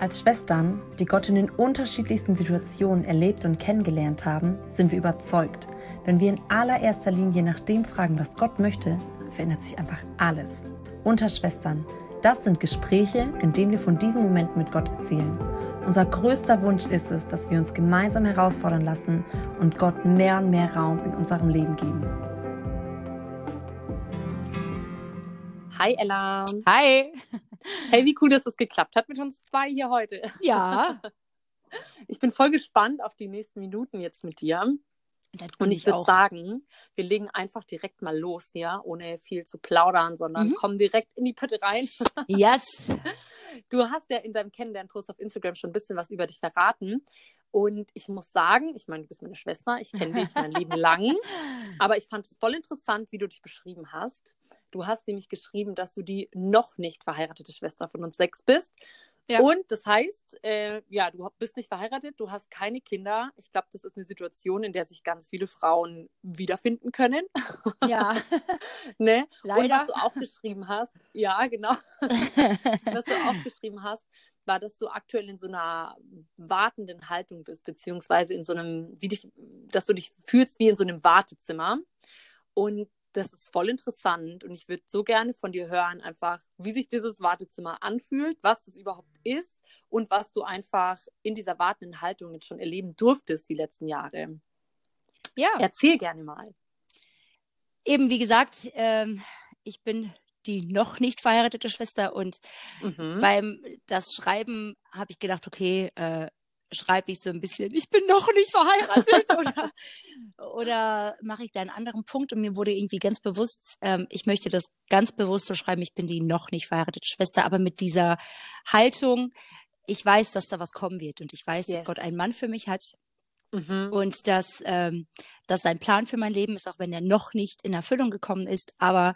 Als Schwestern, die Gott in den unterschiedlichsten Situationen erlebt und kennengelernt haben, sind wir überzeugt, wenn wir in allererster Linie nach dem fragen, was Gott möchte, verändert sich einfach alles. Unter Schwestern, das sind Gespräche, in denen wir von diesen Momenten mit Gott erzählen. Unser größter Wunsch ist es, dass wir uns gemeinsam herausfordern lassen und Gott mehr und mehr Raum in unserem Leben geben. Hi Ella. Hi. Hey, wie cool, dass das geklappt hat mit uns zwei hier heute. Ja. Ich bin voll gespannt auf die nächsten Minuten jetzt mit dir. Und ich würde sagen, wir legen einfach direkt mal los, ja, ohne viel zu plaudern, sondern mhm. kommen direkt in die Pötte rein. Yes. Du hast ja in deinem Kennenlern-Post auf Instagram schon ein bisschen was über dich verraten. Und ich muss sagen, ich meine, du bist meine Schwester, ich kenne dich mein Leben lang, aber ich fand es voll interessant, wie du dich beschrieben hast. Du hast nämlich geschrieben, dass du die noch nicht verheiratete Schwester von uns sechs bist. Ja. Und das heißt, äh, ja, du bist nicht verheiratet, du hast keine Kinder. Ich glaube, das ist eine Situation, in der sich ganz viele Frauen wiederfinden können. Ja. ne? Leider. Und was du auch geschrieben hast, ja, genau. was du auch geschrieben hast, war, dass du aktuell in so einer wartenden Haltung bist, beziehungsweise in so einem, wie dich, dass du dich fühlst wie in so einem Wartezimmer. Und das ist voll interessant und ich würde so gerne von dir hören, einfach, wie sich dieses Wartezimmer anfühlt, was das überhaupt ist und was du einfach in dieser wartenden Haltung jetzt schon erleben durftest die letzten Jahre. Ja. Erzähl gerne mal. Eben, wie gesagt, ähm, ich bin die noch nicht verheiratete Schwester und mhm. beim das Schreiben habe ich gedacht, okay, äh, schreibe ich so ein bisschen, ich bin noch nicht verheiratet oder, oder mache ich da einen anderen Punkt und mir wurde irgendwie ganz bewusst, ähm, ich möchte das ganz bewusst so schreiben, ich bin die noch nicht verheiratete Schwester, aber mit dieser Haltung, ich weiß, dass da was kommen wird und ich weiß, yes. dass Gott einen Mann für mich hat mhm. und dass, ähm, dass sein Plan für mein Leben ist, auch wenn er noch nicht in Erfüllung gekommen ist, aber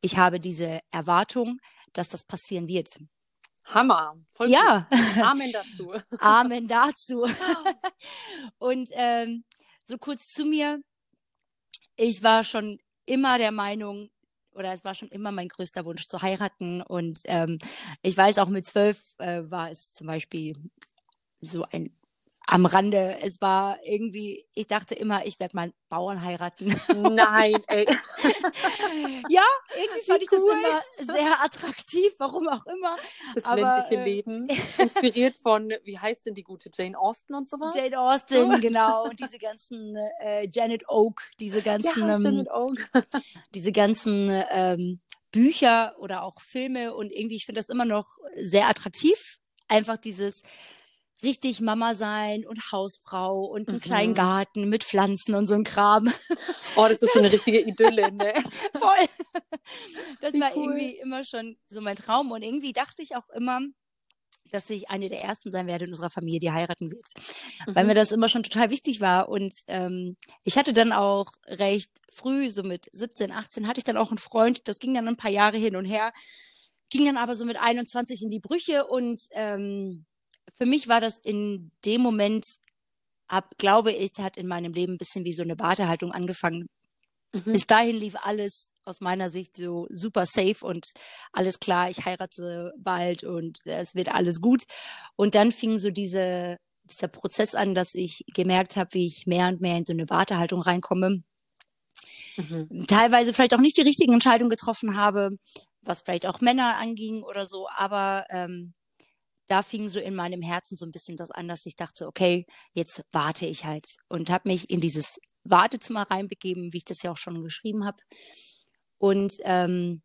ich habe diese Erwartung, dass das passieren wird. Hammer. Voll ja. Gut. Amen dazu. Amen dazu. Und ähm, so kurz zu mir. Ich war schon immer der Meinung, oder es war schon immer mein größter Wunsch zu heiraten. Und ähm, ich weiß auch mit zwölf äh, war es zum Beispiel so ein am Rande. Es war irgendwie, ich dachte immer, ich werde mal Bauern heiraten. Nein, ey. ja, irgendwie fand Wie ich cool. das immer sehr attraktiv, warum auch immer. Das Aber, ländliche äh, Leben. Inspiriert von, wie heißt denn die gute Jane Austen und so was? Jane Austen, genau. Und diese ganzen äh, Janet Oak, diese ganzen, ja, ähm, Oak. diese ganzen ähm, Bücher oder auch Filme und irgendwie, ich finde das immer noch sehr attraktiv. Einfach dieses, richtig Mama sein und Hausfrau und einen mhm. kleinen Garten mit Pflanzen und so ein Kram. Oh, das ist das, so eine richtige Idylle, ne? Voll. Das Wie war cool. irgendwie immer schon so mein Traum und irgendwie dachte ich auch immer, dass ich eine der ersten sein werde in unserer Familie, die heiraten wird. Mhm. Weil mir das immer schon total wichtig war. Und ähm, ich hatte dann auch recht früh, so mit 17, 18, hatte ich dann auch einen Freund. Das ging dann ein paar Jahre hin und her, ging dann aber so mit 21 in die Brüche und ähm, für mich war das in dem Moment, ab, glaube ich, hat in meinem Leben ein bisschen wie so eine Wartehaltung angefangen. Mhm. Bis dahin lief alles aus meiner Sicht so super safe und alles klar, ich heirate bald und es wird alles gut. Und dann fing so diese, dieser Prozess an, dass ich gemerkt habe, wie ich mehr und mehr in so eine Wartehaltung reinkomme. Mhm. Teilweise vielleicht auch nicht die richtigen Entscheidungen getroffen habe, was vielleicht auch Männer anging oder so, aber ähm, da fing so in meinem Herzen so ein bisschen das an, dass ich dachte, okay, jetzt warte ich halt und habe mich in dieses Wartezimmer reinbegeben, wie ich das ja auch schon geschrieben habe. Und ähm,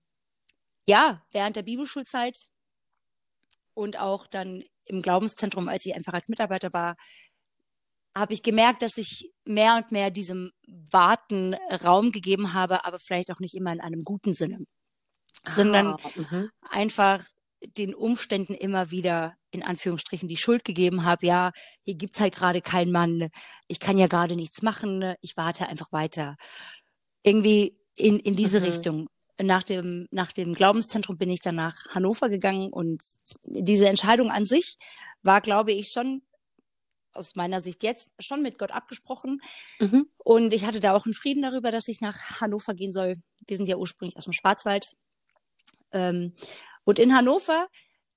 ja, während der Bibelschulzeit und auch dann im Glaubenszentrum, als ich einfach als Mitarbeiter war, habe ich gemerkt, dass ich mehr und mehr diesem Warten Raum gegeben habe, aber vielleicht auch nicht immer in einem guten Sinne, sondern ah, einfach den Umständen immer wieder in Anführungsstrichen die Schuld gegeben habe, ja, hier gibt's halt gerade keinen Mann, ich kann ja gerade nichts machen, ich warte einfach weiter. Irgendwie in, in diese mhm. Richtung. Nach dem, nach dem Glaubenszentrum bin ich dann nach Hannover gegangen und diese Entscheidung an sich war, glaube ich, schon aus meiner Sicht jetzt schon mit Gott abgesprochen. Mhm. Und ich hatte da auch einen Frieden darüber, dass ich nach Hannover gehen soll. Wir sind ja ursprünglich aus dem Schwarzwald. Ähm, und in Hannover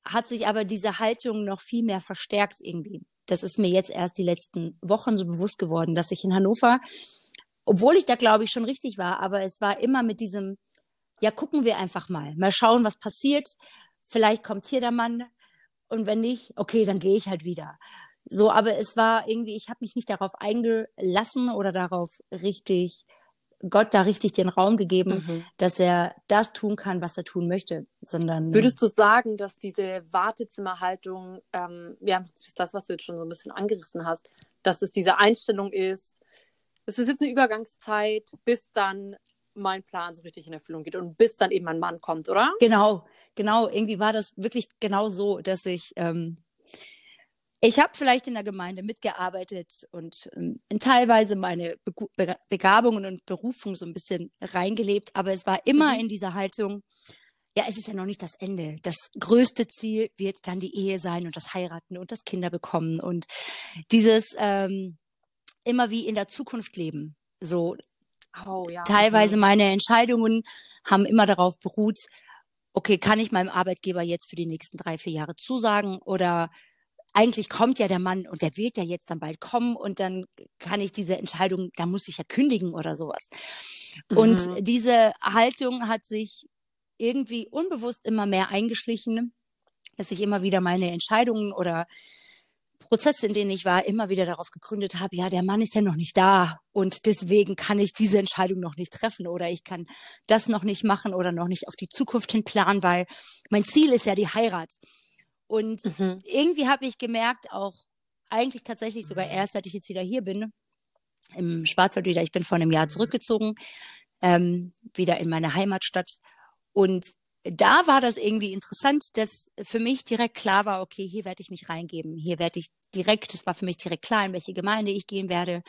hat sich aber diese Haltung noch viel mehr verstärkt irgendwie. Das ist mir jetzt erst die letzten Wochen so bewusst geworden, dass ich in Hannover, obwohl ich da glaube ich schon richtig war, aber es war immer mit diesem, ja, gucken wir einfach mal, mal schauen, was passiert. Vielleicht kommt hier der Mann und wenn nicht, okay, dann gehe ich halt wieder. So, aber es war irgendwie, ich habe mich nicht darauf eingelassen oder darauf richtig Gott da richtig den Raum gegeben, mhm. dass er das tun kann, was er tun möchte, sondern. Würdest du sagen, dass diese Wartezimmerhaltung, ähm, ja, das, was du jetzt schon so ein bisschen angerissen hast, dass es diese Einstellung ist, es ist jetzt eine Übergangszeit, bis dann mein Plan so richtig in Erfüllung geht und bis dann eben mein Mann kommt, oder? Genau, genau. Irgendwie war das wirklich genau so, dass ich ähm, ich habe vielleicht in der Gemeinde mitgearbeitet und ähm, in teilweise meine Be Begabungen und Berufung so ein bisschen reingelebt, aber es war immer mhm. in dieser Haltung, ja, es ist ja noch nicht das Ende. Das größte Ziel wird dann die Ehe sein und das Heiraten und das Kinder bekommen und dieses ähm, immer wie in der Zukunft leben. So oh, ja. teilweise mhm. meine Entscheidungen haben immer darauf beruht, okay, kann ich meinem Arbeitgeber jetzt für die nächsten drei, vier Jahre zusagen oder eigentlich kommt ja der Mann und der wird ja jetzt dann bald kommen und dann kann ich diese Entscheidung, da muss ich ja kündigen oder sowas. Mhm. Und diese Haltung hat sich irgendwie unbewusst immer mehr eingeschlichen, dass ich immer wieder meine Entscheidungen oder Prozesse, in denen ich war, immer wieder darauf gegründet habe, ja, der Mann ist ja noch nicht da und deswegen kann ich diese Entscheidung noch nicht treffen oder ich kann das noch nicht machen oder noch nicht auf die Zukunft hin planen, weil mein Ziel ist ja die Heirat. Und mhm. irgendwie habe ich gemerkt, auch eigentlich tatsächlich sogar erst, seit ich jetzt wieder hier bin, im Schwarzwald wieder, ich bin vor einem Jahr zurückgezogen, ähm, wieder in meine Heimatstadt. Und da war das irgendwie interessant, dass für mich direkt klar war, okay, hier werde ich mich reingeben. Hier werde ich direkt, es war für mich direkt klar, in welche Gemeinde ich gehen werde.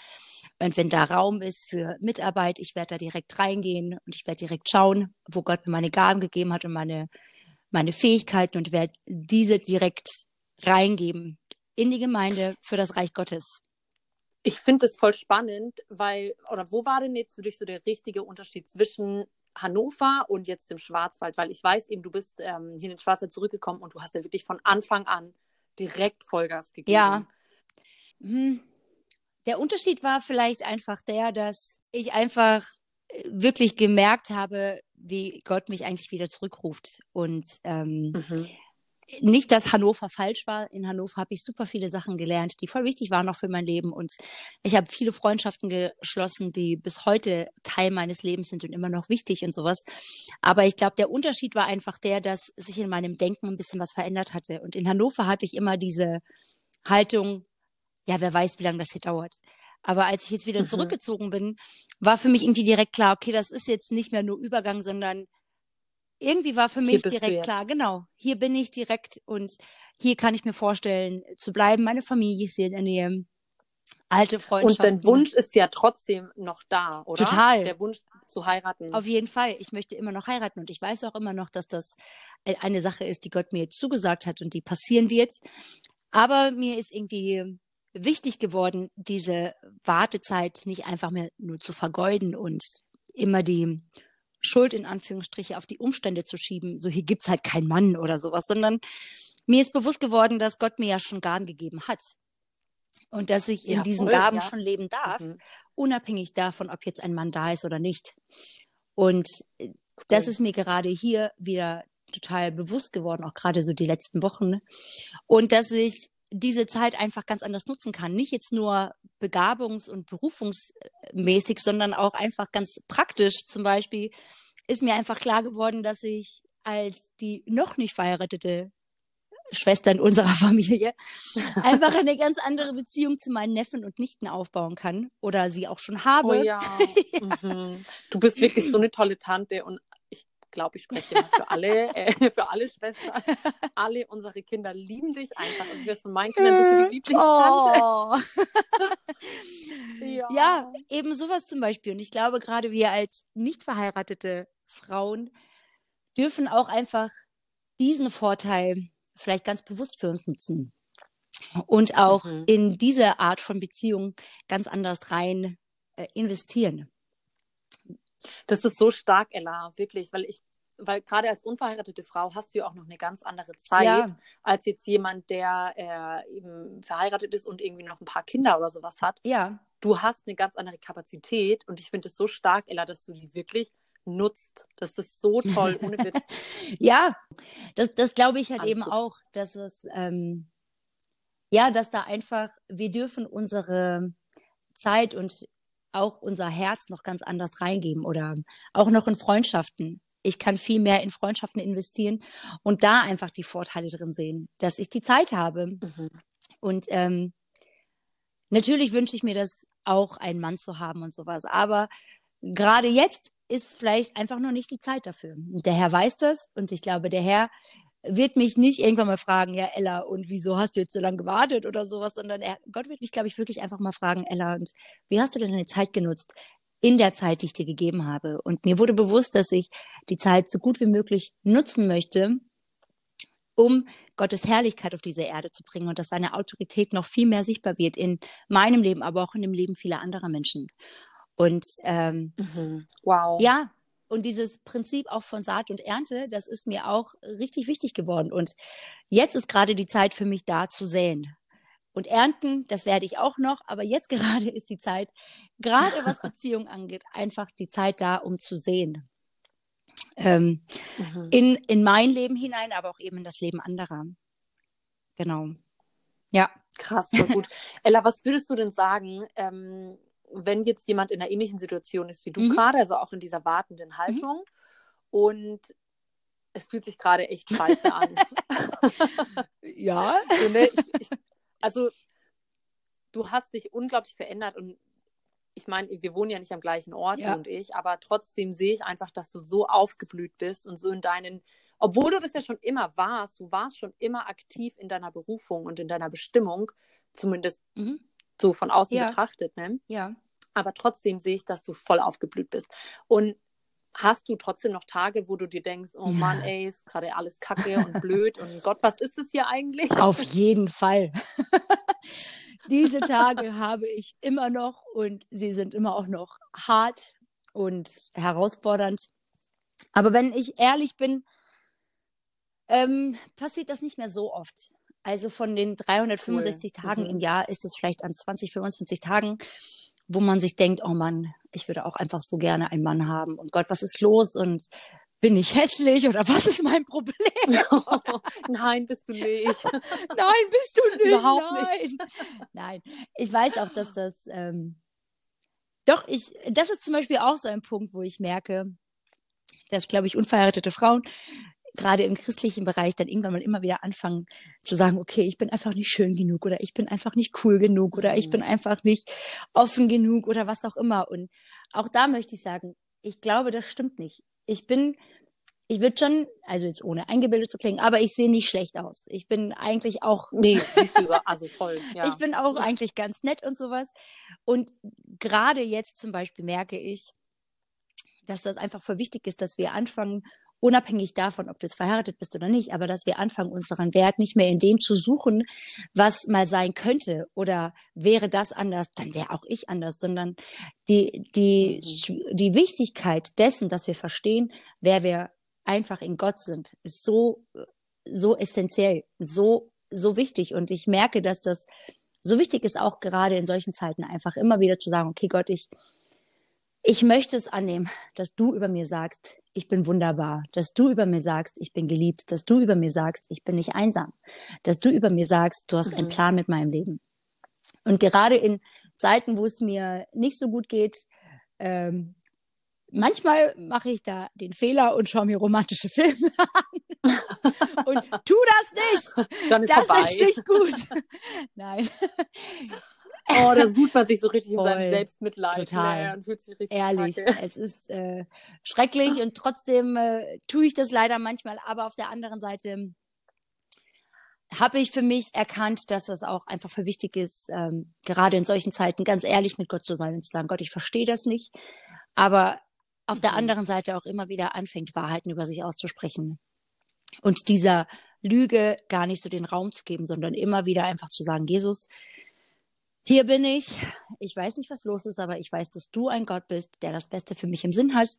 Und wenn da Raum ist für Mitarbeit, ich werde da direkt reingehen und ich werde direkt schauen, wo Gott mir meine Gaben gegeben hat und meine meine Fähigkeiten und werde diese direkt reingeben in die Gemeinde für das Reich Gottes. Ich finde es voll spannend, weil, oder wo war denn jetzt für dich so der richtige Unterschied zwischen Hannover und jetzt dem Schwarzwald? Weil ich weiß eben, du bist ähm, hier in den Schwarzwald zurückgekommen und du hast ja wirklich von Anfang an direkt Vollgas gegeben. Ja. Hm. Der Unterschied war vielleicht einfach der, dass ich einfach äh, wirklich gemerkt habe, wie Gott mich eigentlich wieder zurückruft. Und ähm, mhm. nicht, dass Hannover falsch war. In Hannover habe ich super viele Sachen gelernt, die voll wichtig waren auch für mein Leben. Und ich habe viele Freundschaften geschlossen, die bis heute Teil meines Lebens sind und immer noch wichtig und sowas. Aber ich glaube, der Unterschied war einfach der, dass sich in meinem Denken ein bisschen was verändert hatte. Und in Hannover hatte ich immer diese Haltung, ja, wer weiß, wie lange das hier dauert. Aber als ich jetzt wieder mhm. zurückgezogen bin, war für mich irgendwie direkt klar, okay, das ist jetzt nicht mehr nur Übergang, sondern irgendwie war für mich direkt klar, genau, hier bin ich direkt und hier kann ich mir vorstellen zu bleiben. Meine Familie ist hier in der Nähe. Alte Freundschaften. Und dein Wunsch ist ja trotzdem noch da, oder? Total. Der Wunsch zu heiraten. Auf jeden Fall. Ich möchte immer noch heiraten und ich weiß auch immer noch, dass das eine Sache ist, die Gott mir zugesagt hat und die passieren wird. Aber mir ist irgendwie wichtig geworden, diese Wartezeit nicht einfach mehr nur zu vergeuden und immer die Schuld in Anführungsstriche auf die Umstände zu schieben. So hier gibt's halt keinen Mann oder sowas, sondern mir ist bewusst geworden, dass Gott mir ja schon Gaben gegeben hat. Und dass ich in ja, diesen voll, Gaben ja. schon leben darf, mhm. unabhängig davon, ob jetzt ein Mann da ist oder nicht. Und äh, cool. das ist mir gerade hier wieder total bewusst geworden, auch gerade so die letzten Wochen. Und dass ich diese Zeit einfach ganz anders nutzen kann. Nicht jetzt nur begabungs- und berufungsmäßig, sondern auch einfach ganz praktisch. Zum Beispiel ist mir einfach klar geworden, dass ich als die noch nicht verheiratete Schwester in unserer Familie einfach eine ganz andere Beziehung zu meinen Neffen und Nichten aufbauen kann oder sie auch schon habe. Oh ja. ja. Mhm. Du bist wirklich so eine tolle Tante und glaube, ich spreche für alle, äh, für alle Schwestern. Alle unsere Kinder lieben dich einfach. Also weiß von meinen Kindern bist du die Lieblingstante. Oh. ja. ja, eben sowas zum Beispiel. Und ich glaube, gerade wir als nicht verheiratete Frauen dürfen auch einfach diesen Vorteil vielleicht ganz bewusst für uns nutzen. Und auch mhm. in diese Art von Beziehung ganz anders rein äh, investieren. Das ist so stark, Ella, wirklich, weil ich weil gerade als unverheiratete Frau hast du ja auch noch eine ganz andere Zeit ja. als jetzt jemand, der äh, eben verheiratet ist und irgendwie noch ein paar Kinder oder sowas hat. Ja. Du hast eine ganz andere Kapazität und ich finde es so stark, Ella, dass du die wirklich nutzt. Das ist so toll, ohne Witz. ja, das, das glaube ich halt Alles eben gut. auch, dass es, ähm, ja, dass da einfach, wir dürfen unsere Zeit und auch unser Herz noch ganz anders reingeben oder auch noch in Freundschaften. Ich kann viel mehr in Freundschaften investieren und da einfach die Vorteile drin sehen, dass ich die Zeit habe. Mhm. Und ähm, natürlich wünsche ich mir das auch, einen Mann zu haben und sowas. Aber gerade jetzt ist vielleicht einfach noch nicht die Zeit dafür. Der Herr weiß das und ich glaube, der Herr wird mich nicht irgendwann mal fragen, ja, Ella, und wieso hast du jetzt so lange gewartet oder sowas, sondern er, Gott wird mich, glaube ich, wirklich einfach mal fragen, Ella, und wie hast du denn deine Zeit genutzt? In der Zeit, die ich dir gegeben habe. Und mir wurde bewusst, dass ich die Zeit so gut wie möglich nutzen möchte, um Gottes Herrlichkeit auf diese Erde zu bringen und dass seine Autorität noch viel mehr sichtbar wird in meinem Leben, aber auch in dem Leben vieler anderer Menschen. Und ähm, mhm. wow. Ja, und dieses Prinzip auch von Saat und Ernte, das ist mir auch richtig wichtig geworden. Und jetzt ist gerade die Zeit für mich da zu säen. Und ernten, das werde ich auch noch, aber jetzt gerade ist die Zeit, gerade was Beziehungen angeht, einfach die Zeit da, um zu sehen. Ähm, mhm. in, in mein Leben hinein, aber auch eben in das Leben anderer. Genau. Ja. Krass, voll gut. Ella, was würdest du denn sagen, ähm, wenn jetzt jemand in einer ähnlichen Situation ist wie du mhm. gerade, also auch in dieser wartenden mhm. Haltung mhm. und es fühlt sich gerade echt scheiße an. ja. So, ne, ich, ich, also du hast dich unglaublich verändert und ich meine, wir wohnen ja nicht am gleichen Ort, ja. du und ich, aber trotzdem sehe ich einfach, dass du so aufgeblüht bist und so in deinen, obwohl du das ja schon immer warst, du warst schon immer aktiv in deiner Berufung und in deiner Bestimmung, zumindest mhm. so von außen ja. betrachtet, ne? Ja aber trotzdem sehe ich, dass du voll aufgeblüht bist. Und hast du trotzdem noch Tage, wo du dir denkst, oh Mann, ey, ist gerade alles kacke und blöd und Gott, was ist es hier eigentlich? Auf jeden Fall. Diese Tage habe ich immer noch und sie sind immer auch noch hart und herausfordernd. Aber wenn ich ehrlich bin, ähm, passiert das nicht mehr so oft. Also von den 365 cool. Tagen mhm. im Jahr ist es vielleicht an 20, 25 Tagen, wo man sich denkt, oh Mann, ich würde auch einfach so gerne einen Mann haben. Und Gott, was ist los? Und bin ich hässlich oder was ist mein Problem? nein, bist du nicht. nein, bist du nicht. Überhaupt nein. nicht. Nein, ich weiß auch, dass das. Ähm, doch, ich, das ist zum Beispiel auch so ein Punkt, wo ich merke, dass, glaube ich, unverheiratete Frauen gerade im christlichen Bereich dann irgendwann mal immer wieder anfangen zu sagen, okay, ich bin einfach nicht schön genug oder ich bin einfach nicht cool genug oder ich bin mhm. einfach nicht offen genug oder was auch immer. Und auch da möchte ich sagen, ich glaube, das stimmt nicht. Ich bin, ich würde schon, also jetzt ohne eingebildet zu klingen, aber ich sehe nicht schlecht aus. Ich bin eigentlich auch. Nee, siehst du über, also voll. Ja. Ich bin auch eigentlich ganz nett und sowas. Und gerade jetzt zum Beispiel merke ich, dass das einfach voll wichtig ist, dass wir anfangen, unabhängig davon, ob du jetzt verheiratet bist oder nicht, aber dass wir anfangen, unseren Wert nicht mehr in dem zu suchen, was mal sein könnte oder wäre das anders, dann wäre auch ich anders, sondern die, die, mhm. die Wichtigkeit dessen, dass wir verstehen, wer wir einfach in Gott sind, ist so, so essentiell, so, so wichtig. Und ich merke, dass das so wichtig ist, auch gerade in solchen Zeiten einfach immer wieder zu sagen, okay, Gott, ich, ich möchte es annehmen, dass du über mir sagst, ich bin wunderbar, dass du über mir sagst, ich bin geliebt, dass du über mir sagst, ich bin nicht einsam, dass du über mir sagst, du hast mhm. einen Plan mit meinem Leben. Und gerade in Zeiten, wo es mir nicht so gut geht, ähm, manchmal mache ich da den Fehler und schaue mir romantische Filme an. und tu das nicht. Dann ist das vorbei. ist nicht gut. Nein. Oh, da sucht man sich so richtig Voll. in seinem Selbstmitleid. Total. Ne, und fühlt sich richtig Ehrlich, kacke. es ist äh, schrecklich und trotzdem äh, tue ich das leider manchmal. Aber auf der anderen Seite habe ich für mich erkannt, dass das auch einfach für wichtig ist, ähm, gerade in solchen Zeiten ganz ehrlich mit Gott zu sein und zu sagen, Gott, ich verstehe das nicht. Aber auf der mhm. anderen Seite auch immer wieder anfängt, Wahrheiten über sich auszusprechen. Und dieser Lüge gar nicht so den Raum zu geben, sondern immer wieder einfach zu sagen, Jesus, hier bin ich. Ich weiß nicht, was los ist, aber ich weiß, dass du ein Gott bist, der das Beste für mich im Sinn hat.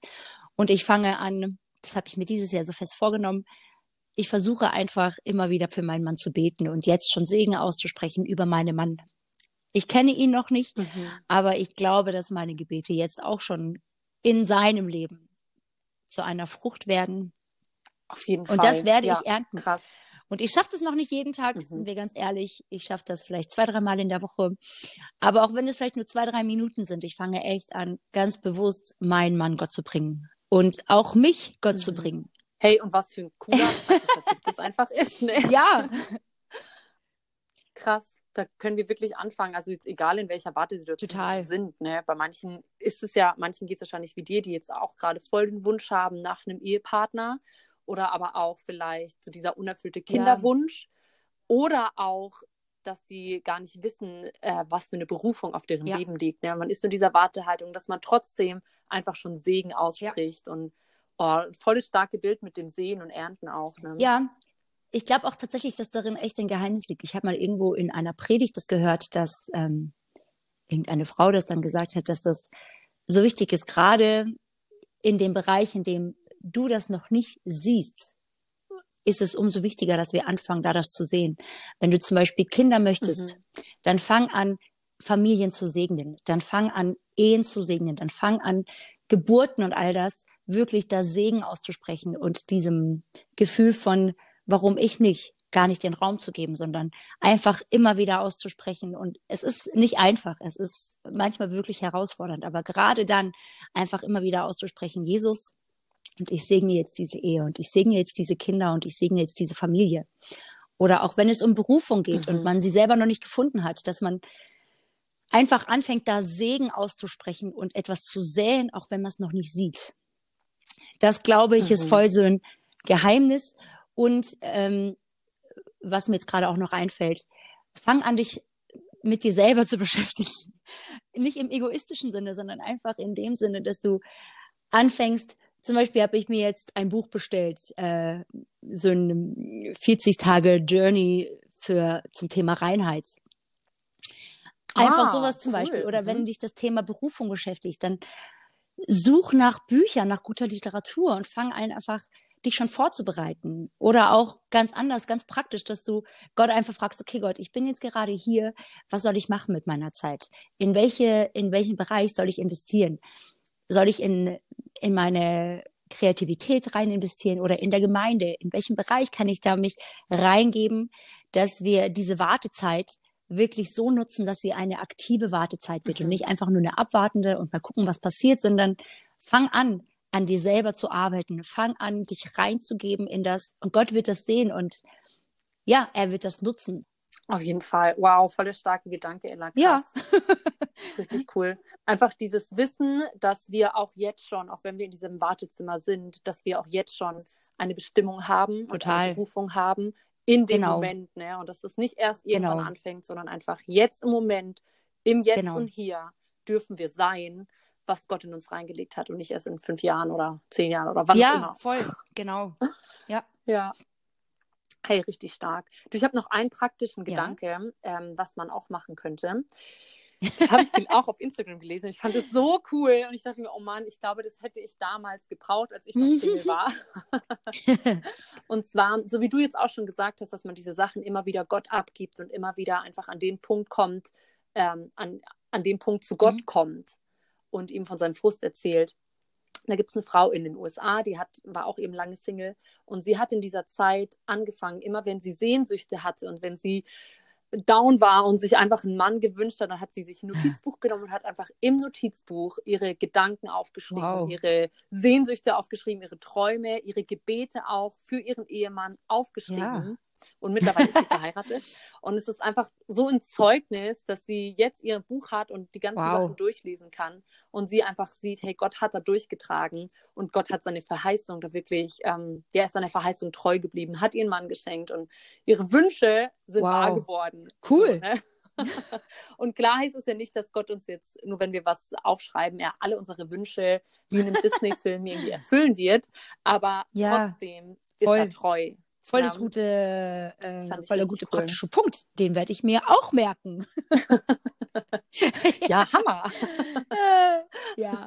Und ich fange an, das habe ich mir dieses Jahr so fest vorgenommen, ich versuche einfach immer wieder für meinen Mann zu beten und jetzt schon Segen auszusprechen über meinen Mann. Ich kenne ihn noch nicht, mhm. aber ich glaube, dass meine Gebete jetzt auch schon in seinem Leben zu einer Frucht werden. Auf jeden Fall. Und das werde ja, ich ernten. Krass. Und ich schaffe das noch nicht jeden Tag, mhm. sind wir ganz ehrlich. Ich schaffe das vielleicht zwei, drei Mal in der Woche. Aber auch wenn es vielleicht nur zwei, drei Minuten sind, ich fange echt an, ganz bewusst meinen Mann Gott zu bringen. Und auch mich Gott mhm. zu bringen. Hey, und was für ein cooler das einfach ist, ne? Ja. Krass da können wir wirklich anfangen. Also jetzt egal in welcher Wartesituation Total. sie sind. Ne? Bei manchen ist es ja, manchen geht es wahrscheinlich wie dir, die jetzt auch gerade voll den Wunsch haben nach einem Ehepartner oder aber auch vielleicht so dieser unerfüllte Kinderwunsch ja. oder auch dass die gar nicht wissen, äh, was für eine Berufung auf deren ja. Leben liegt. Ne? Man ist so in dieser Wartehaltung, dass man trotzdem einfach schon Segen ausspricht ja. und oh, volles starke Bild mit dem Sehen und Ernten auch. Ne? Ja, ich glaube auch tatsächlich, dass darin echt ein Geheimnis liegt. Ich habe mal irgendwo in einer Predigt das gehört, dass ähm, irgendeine Frau das dann gesagt hat, dass das so wichtig ist, gerade in dem Bereich, in dem du das noch nicht siehst, ist es umso wichtiger, dass wir anfangen, da das zu sehen. Wenn du zum Beispiel Kinder möchtest, mhm. dann fang an, Familien zu segnen, dann fang an, Ehen zu segnen, dann fang an, Geburten und all das, wirklich da Segen auszusprechen und diesem Gefühl von warum ich nicht, gar nicht den Raum zu geben, sondern einfach immer wieder auszusprechen. Und es ist nicht einfach, es ist manchmal wirklich herausfordernd, aber gerade dann einfach immer wieder auszusprechen, Jesus, und ich segne jetzt diese Ehe und ich segne jetzt diese Kinder und ich segne jetzt diese Familie. Oder auch wenn es um Berufung geht mhm. und man sie selber noch nicht gefunden hat, dass man einfach anfängt, da Segen auszusprechen und etwas zu säen, auch wenn man es noch nicht sieht. Das, glaube ich, mhm. ist voll so ein Geheimnis. Und ähm, was mir jetzt gerade auch noch einfällt, fang an, dich mit dir selber zu beschäftigen. Nicht im egoistischen Sinne, sondern einfach in dem Sinne, dass du anfängst, zum Beispiel habe ich mir jetzt ein Buch bestellt, äh, so ein 40 Tage Journey für zum Thema Reinheit. Einfach ah, sowas zum cool. Beispiel. Oder mhm. wenn dich das Thema Berufung beschäftigt, dann such nach Büchern, nach guter Literatur und fang einfach dich schon vorzubereiten. Oder auch ganz anders, ganz praktisch, dass du Gott einfach fragst, okay Gott, ich bin jetzt gerade hier, was soll ich machen mit meiner Zeit? In welche, in welchen Bereich soll ich investieren? Soll ich in, in meine Kreativität rein investieren oder in der Gemeinde? In welchem Bereich kann ich da mich reingeben, dass wir diese Wartezeit wirklich so nutzen, dass sie eine aktive Wartezeit wird mhm. und nicht einfach nur eine abwartende und mal gucken, was passiert, sondern fang an, an dir selber zu arbeiten. Fang an, dich reinzugeben in das. Und Gott wird das sehen und ja, er wird das nutzen. Auf jeden Fall. Wow, voll der starke Gedanke, Ella. Krass. Ja. Richtig cool. Einfach dieses Wissen, dass wir auch jetzt schon, auch wenn wir in diesem Wartezimmer sind, dass wir auch jetzt schon eine Bestimmung haben Total. und eine Berufung haben in dem genau. Moment. Ne? Und dass das nicht erst irgendwann genau. anfängt, sondern einfach jetzt im Moment, im Jetzt genau. und Hier dürfen wir sein was Gott in uns reingelegt hat und nicht erst in fünf Jahren oder zehn Jahren oder wann ja, auch immer. Ja, voll, genau. Ja. Ja. Hey, richtig stark. Du, ich habe noch einen praktischen Gedanke, ja. ähm, was man auch machen könnte. Das habe ich auch auf Instagram gelesen. Ich fand es so cool und ich dachte mir, oh Mann, ich glaube, das hätte ich damals gebraucht, als ich noch Single war. und zwar, so wie du jetzt auch schon gesagt hast, dass man diese Sachen immer wieder Gott abgibt und immer wieder einfach an den Punkt kommt, ähm, an, an den Punkt zu Gott mhm. kommt und ihm von seinem Frust erzählt. Da gibt es eine Frau in den USA, die hat, war auch eben lange Single und sie hat in dieser Zeit angefangen, immer wenn sie Sehnsüchte hatte und wenn sie down war und sich einfach einen Mann gewünscht hat, dann hat sie sich ein Notizbuch genommen und hat einfach im Notizbuch ihre Gedanken aufgeschrieben, wow. ihre Sehnsüchte aufgeschrieben, ihre Träume, ihre Gebete auch für ihren Ehemann aufgeschrieben. Ja. Und mittlerweile ist sie verheiratet. Und es ist einfach so ein Zeugnis, dass sie jetzt ihr Buch hat und die ganzen wow. Sachen durchlesen kann. Und sie einfach sieht, hey, Gott hat da durchgetragen und Gott hat seine Verheißung da wirklich, ähm, der ist seiner Verheißung treu geblieben, hat ihren Mann geschenkt und ihre Wünsche sind wow. wahr geworden. Cool. So, ne? und klar heißt es ja nicht, dass Gott uns jetzt, nur wenn wir was aufschreiben, er alle unsere Wünsche wie in einem Disney-Film irgendwie erfüllen wird. Aber ja, trotzdem ist voll. er treu. Voll das gute, äh, voll der gute cool. praktische Punkt. Den werde ich mir auch merken. ja, Hammer. äh, ja.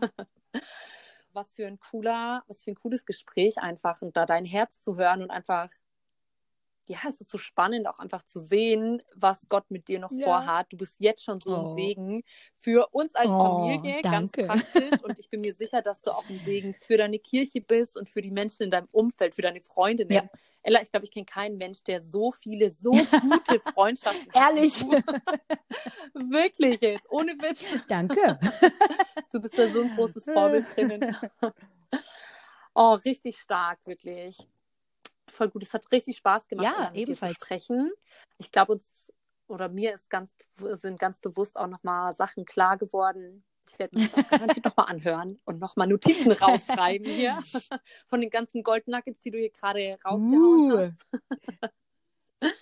was für ein cooler, was für ein cooles Gespräch einfach und da dein Herz zu hören und einfach ja, es ist so spannend, auch einfach zu sehen, was Gott mit dir noch ja. vorhat. Du bist jetzt schon so oh. ein Segen für uns als oh, Familie, danke. ganz praktisch. Und ich bin mir sicher, dass du auch ein Segen für deine Kirche bist und für die Menschen in deinem Umfeld, für deine Freundinnen. Ja. Ella, ich glaube, ich kenne keinen Mensch, der so viele, so gute Freundschaften hat. Ehrlich. Wirklich jetzt, ohne Witz. Danke. Du bist da so ein großes Vorbild drinnen. Oh, richtig stark, wirklich voll gut. Es hat richtig Spaß gemacht, ja, ebenfalls. zu sprechen. Ich glaube, uns oder mir ist ganz, sind ganz bewusst auch nochmal Sachen klar geworden. Ich werde das garantiert nochmal anhören und nochmal Notizen rausschreiben hier von den ganzen Gold Nuggets, die du hier gerade rausgehauen uh. hast.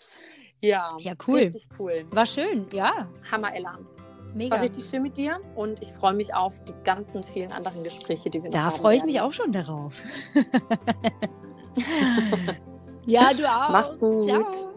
ja, ja, cool. Richtig cool. War schön, ja. Hammer, Ella. Mega. War richtig schön mit dir und ich freue mich auf die ganzen vielen anderen Gespräche, die wir da noch haben. Da freue ich mich auch schon darauf. Ja, du auch. Mach's gut. Ciao.